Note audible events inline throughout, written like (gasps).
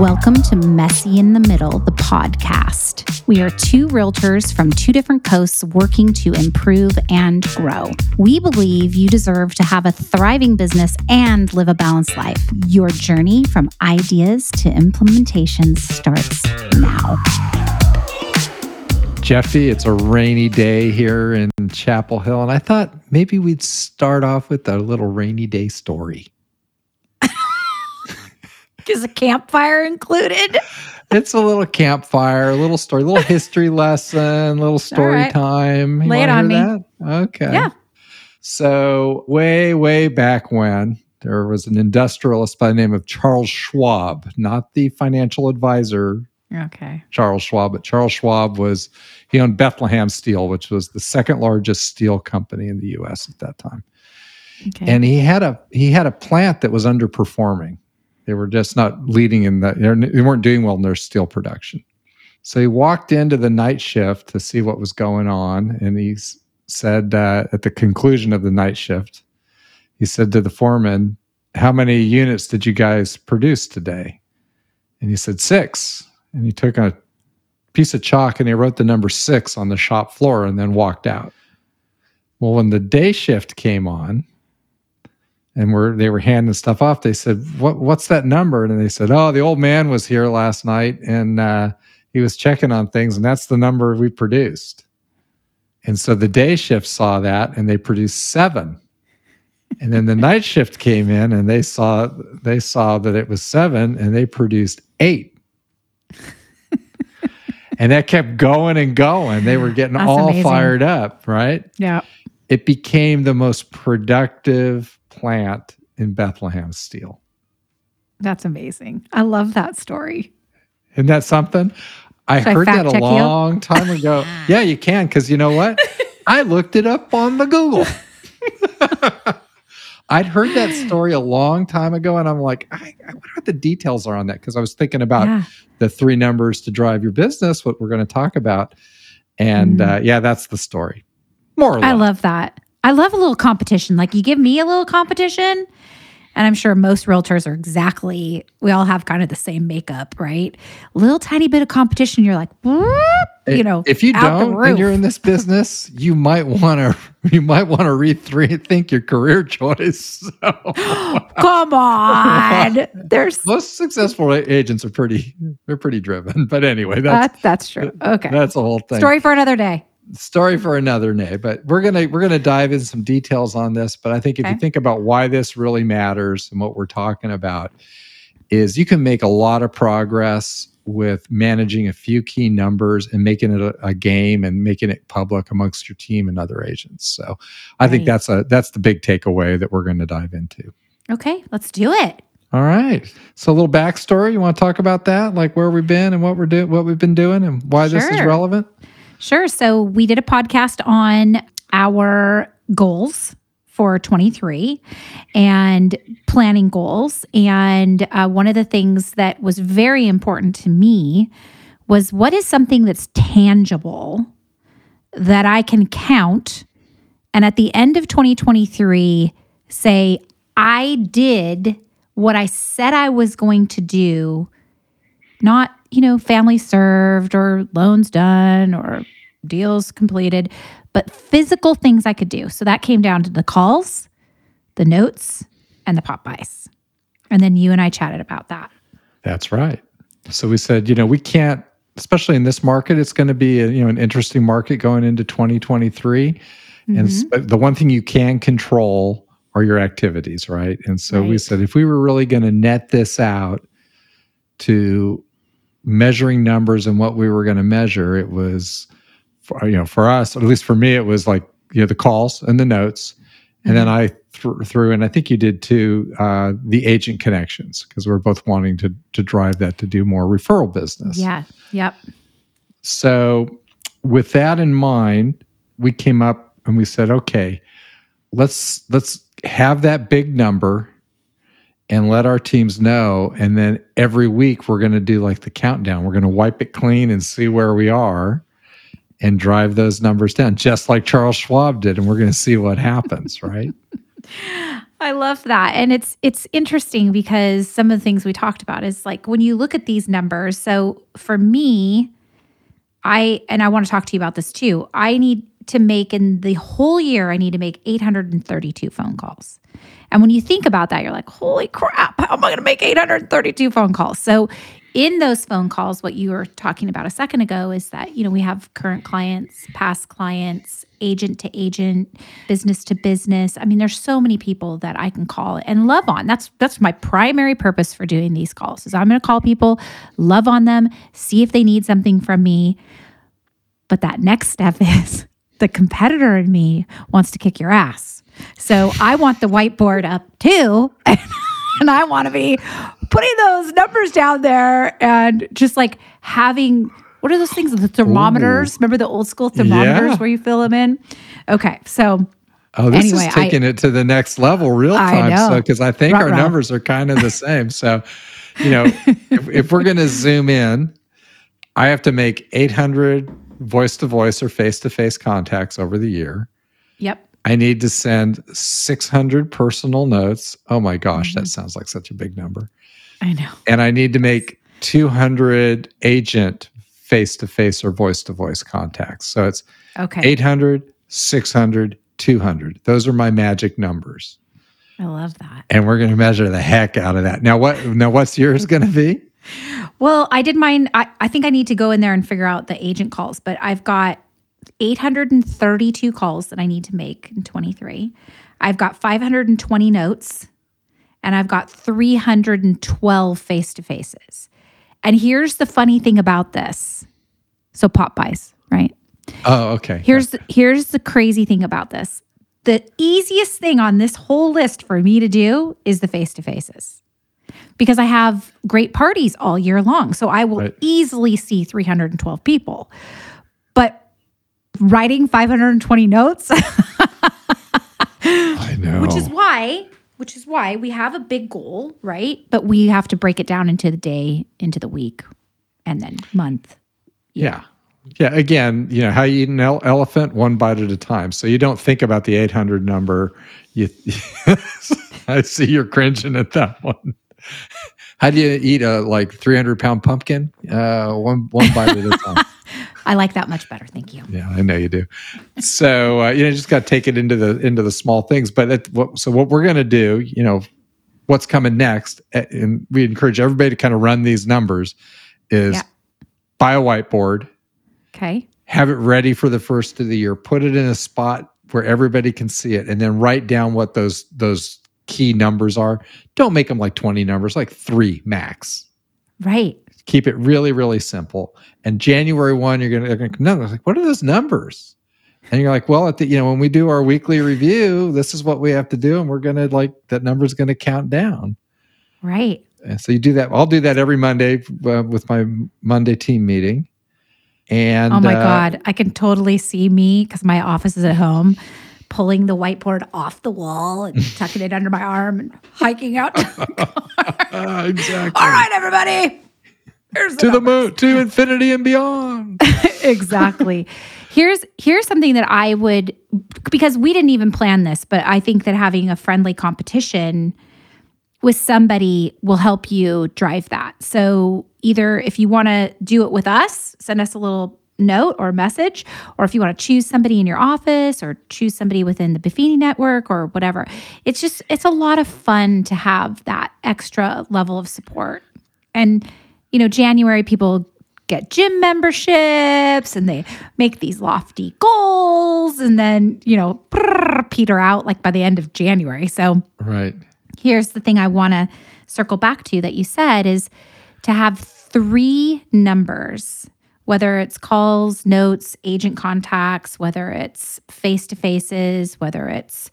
Welcome to Messy in the Middle, the podcast. We are two realtors from two different coasts working to improve and grow. We believe you deserve to have a thriving business and live a balanced life. Your journey from ideas to implementation starts now. Jefi, it's a rainy day here in Chapel Hill, and I thought maybe we'd start off with a little rainy day story. (laughs) Is a campfire included? It's a little campfire, a little story, a little history lesson, a little (laughs) story right. time. You Lay it on me. that? Okay. Yeah. So, way, way back when, there was an industrialist by the name of Charles Schwab, not the financial advisor Okay. Charles Schwab, but Charles Schwab was, he owned Bethlehem Steel, which was the second largest steel company in the US at that time. Okay. and he had a he had a plant that was underperforming. They were just not leading in that they weren't doing well in their steel production. So he walked into the night shift to see what was going on, and he said uh, at the conclusion of the night shift, he said to the foreman, "How many units did you guys produce today?" And he said six. And he took a piece of chalk and he wrote the number six on the shop floor and then walked out. Well, when the day shift came on, and were they were handing stuff off. They said, "What what's that number?" And they said, "Oh, the old man was here last night, and uh, he was checking on things, and that's the number we produced." And so the day shift saw that, and they produced seven. And then the night shift came in, and they saw they saw that it was seven, and they produced eight. and that kept going and going. They were getting That's all amazing. fired up, right? yeah. it became the most productive plant in Bethlehem Steel. That's amazing. I love that story. Isn't that something? I Should I heard that a check you? long time ago. (laughs) yeah, you can, because you know what? I looked it up on the Google. (laughs) I'd heard that story a long time ago, and I'm like, I, I wonder what the details are on that. Because I was thinking about yeah. the three numbers to drive your business, what we're going to talk about. And Mhm. uh, yeah, that's the story. More or less. I love that. I love a little competition. Like you give me a little competition, and I'm sure most realtors are exactly, we all have kind of the same makeup, right? Little tiny bit of competition, you're like, whoop, you know, if you don't and you're in this (laughs) business, you might want to (laughs) you might want to rethink your career choice. (laughs) So, (gasps) come on. There's most successful agents are pretty they're pretty driven. But anyway, that's that's that's true. Okay. that's a whole thing. Story for another day. Story for another day. But we're gonna we're gonna dive into some details on this. But I think if Okay. you think about why this really matters and what we're talking about, is you can make a lot of progress with managing a few key numbers and making it a, a game and making it public amongst your team and other agents. So I think that's a that's the big takeaway that we're going to dive into. Okay, let's do it. All right. So a little backstory. You want to talk about that, like where we've been and what we're doing, what we've been doing, and why this is relevant. Sure. So we did a podcast on our goals for 23 and planning goals. And uh, one of the things that was very important to me was what is something that's tangible that I can count and at the end of 2023 say, I did what I said I was going to do, not, you know, family served or loans done or deals completed, but physical things I could do. So that came down to the calls, the notes, and the pop-bys. And then you and I chatted about that. That's right. So we said, you know, we can't, especially in this market, it's going to be a, you know an interesting market going into 2023. And s- Mhm. but the one thing you can control are your activities, right? And so we said if we were really going to net this out to measuring numbers and what we were going to measure, it was for, you know for us, at least for me, it was like you know the calls and the notes, and then I th- threw and I think you did too, uh, the agent connections because we're both wanting to to drive that to do more referral business. Yeah. Yep. So, with that in mind, we came up and we said, okay, let's let's have that big number and let our teams know. And then every week we're going to do like the countdown. We're going to wipe it clean and see where we are and drive those numbers down, just like Charles Schwab did. And we're going to see what happens, (laughs) right? I love that. And it's it's interesting because some of the things we talked about is like when you look at these numbers. So for me, I and I want to talk to you about this too. I need to make in the whole year I need to make 832 phone calls. And when you think about that, you're like, "Holy crap, how am I going to make 832 phone calls?" So in those phone calls, what you were talking about a second ago is that, you know, we have current clients, past clients, agent to agent, business to business. I mean, there's so many people that I can call and love on. That's that's my primary purpose for doing these calls. Is I'm going to call people, love on them, see if they need something from me. But that next step (laughs) is the competitor in me wants to kick your ass. So I want the whiteboard up too. (laughs) and I want to be putting those numbers down there and just like having what are those things? The thermometers. Ooh. Remember the old school thermometers Yeah. where you fill them in? Okay. So Oh, this Anyway, is I- taking it to the next level, real time. So, because I think our numbers are kind of the same. So, you know, if, if we're going to zoom in, I have to make 800 voice to voice or face to face contacts over the year. yep. I need to send 600 personal notes. Oh my gosh, Mm-hmm. that sounds like such a big number. I know. And I need to make 200 agent face to face or voice to voice contacts. So it's Okay. 800, 600, 200. Those are my magic numbers. I love that. And we're going to measure the heck out of that. Now what now what's yours going to be? Well, I did mine. I, I think I need to go in there and figure out the agent calls, but I've got 832 calls that I need to make in 23. I've got 520 notes and I've got 312 face to faces. And here's the funny thing about this. So pop-bys, right? Oh, okay. Here's here's the crazy thing about this. The easiest thing on this whole list for me to do is the face to faces. Because I have great parties all year long. So I will Right. easily see 312 people. But writing 520 notes, (laughs) I know. which is why which is why we have a big goal, right? But we have to break it down into the day, into the week, and then month. Yeah. Yeah. Again, you know, how you eat an ele- elephant one bite at a time. So you don't think about the 800 number. You, (laughs) I see you're cringing at that one. How do you eat a like 300 pound pumpkin? Uh, one, one bite at a time. (laughs) I like that much better. Thank you. Yeah, I know you do. So uh, you know, you just got to take it into the into the small things. But it, what, so what we're going to do, you know, what's coming next, and we encourage everybody to kind of run these numbers, is Yeah. buy a whiteboard, Okay. have it ready for the first of the year, put it in a spot where everybody can see it, and then write down what those those key numbers are. Don't make them like twenty numbers, like three max Right. keep it really really simple and january 1 you're gonna, they're gonna no like what are those numbers and you're like well at the you know when we do our weekly review this is what we have to do and we're gonna like that number's gonna count down Right. and so you do that i'll do that every monday uh, with my monday team meeting and oh my uh, God. I can totally see me because my office is at home pulling the whiteboard off the wall and (laughs) tucking it under my arm and hiking out. the (laughs) uh, exactly All right, everybody. Here's to the moon to infinity and beyond (laughs) exactly. Here's here's something that I would because we didn't even plan this, but I think that having a friendly competition with somebody will help you drive that. So either if you want to do it with us, send us a little note or message, or if you want to choose somebody in your office or choose somebody within the Buffini network or whatever. It's just it's a lot of fun to have that extra level of support. And you know, January people get gym memberships and they make these lofty goals and then, you know, prrr, peter out like by the end of January. So right here's the thing I want to circle back to that you said is to have three numbers, whether it's calls, notes, agent contacts, whether it's face to faces, whether it's,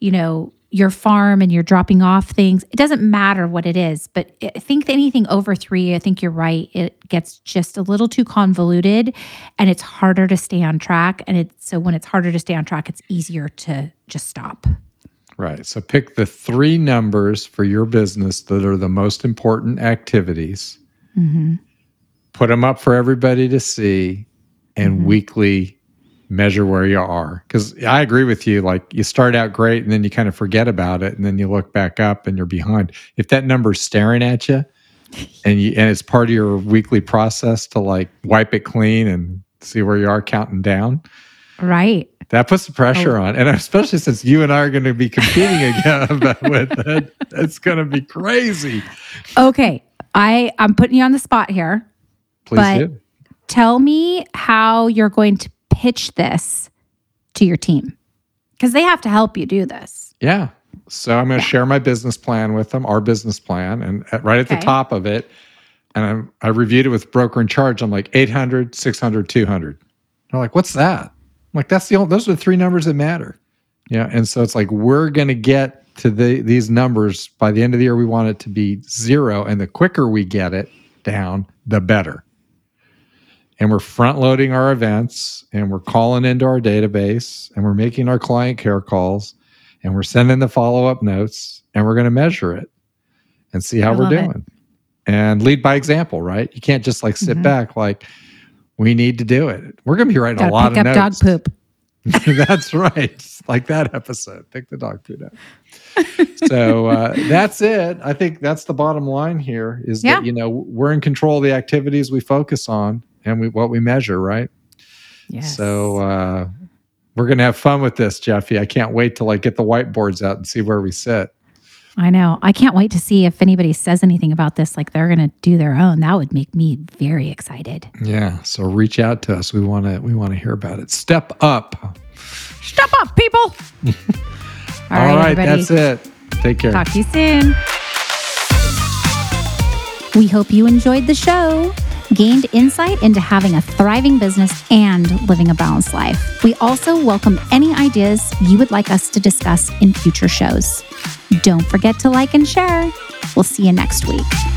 you know, your farm and you're dropping off things. It doesn't matter what it is, but I think anything over three, I think you're right. It gets just a little too convoluted and it's harder to stay on track. And it's so when it's harder to stay on track, it's easier to just stop. Right. So pick the three numbers for your business that are the most important activities. Mm-hmm. Put them up for everybody to see and mm-hmm. weekly measure where you are because i agree with you like you start out great and then you kind of forget about it and then you look back up and you're behind if that number's staring at you and you and it's part of your weekly process to like wipe it clean and see where you are counting down Right. that puts the pressure oh. on and especially since you and i are going to be competing again (laughs) with it it's going to be crazy Okay. I I'm putting you on the spot here. Please But- do Tell me how you're going to pitch this to your team. Cuz they have to help you do this. Yeah. So I'm going to Yeah. share my business plan with them, our business plan, and at, right at the top of it, and I'm, I reviewed it with broker in charge. I'm like 800, 600, 200. They're like, what's that? I'm like, that's the only, those are the three numbers that matter. Yeah. And so it's like, we're going to get to the, these numbers by the end of the year. We want it to be zero. And the quicker we get it down, the better. And we're front loading our events and we're calling into our database and we're making our client care calls and we're sending the follow up notes and we're going to measure it and see how I we're love it. doing and lead by example, right? You can't just like sit Mhm. back like we need to do it. We're going to be writing Got a lot pick of up dog poop. (laughs) that's right. Like that episode. Pick the dog food up. (laughs) so uh, that's it. I think that's the bottom line here is Yeah. that, you know, we're in control of the activities we focus on and we, what we measure, right? Yes. So uh, we're going to have fun with this, Jefi. I can't wait to like get the whiteboards out and see where we sit. I know. I can't wait to see if anybody says anything about this like they're going to do their own. That would make me very excited. Yeah. So reach out to us. We want to we want to hear about it. Step up. Step up, people. All (laughs) All right, that's it. Take care. Talk to you soon. We hope you enjoyed the show, gained insight into having a thriving business and living a balanced life. We also welcome any ideas you would like us to discuss in future shows. Don't forget to like and share. We'll see you next week.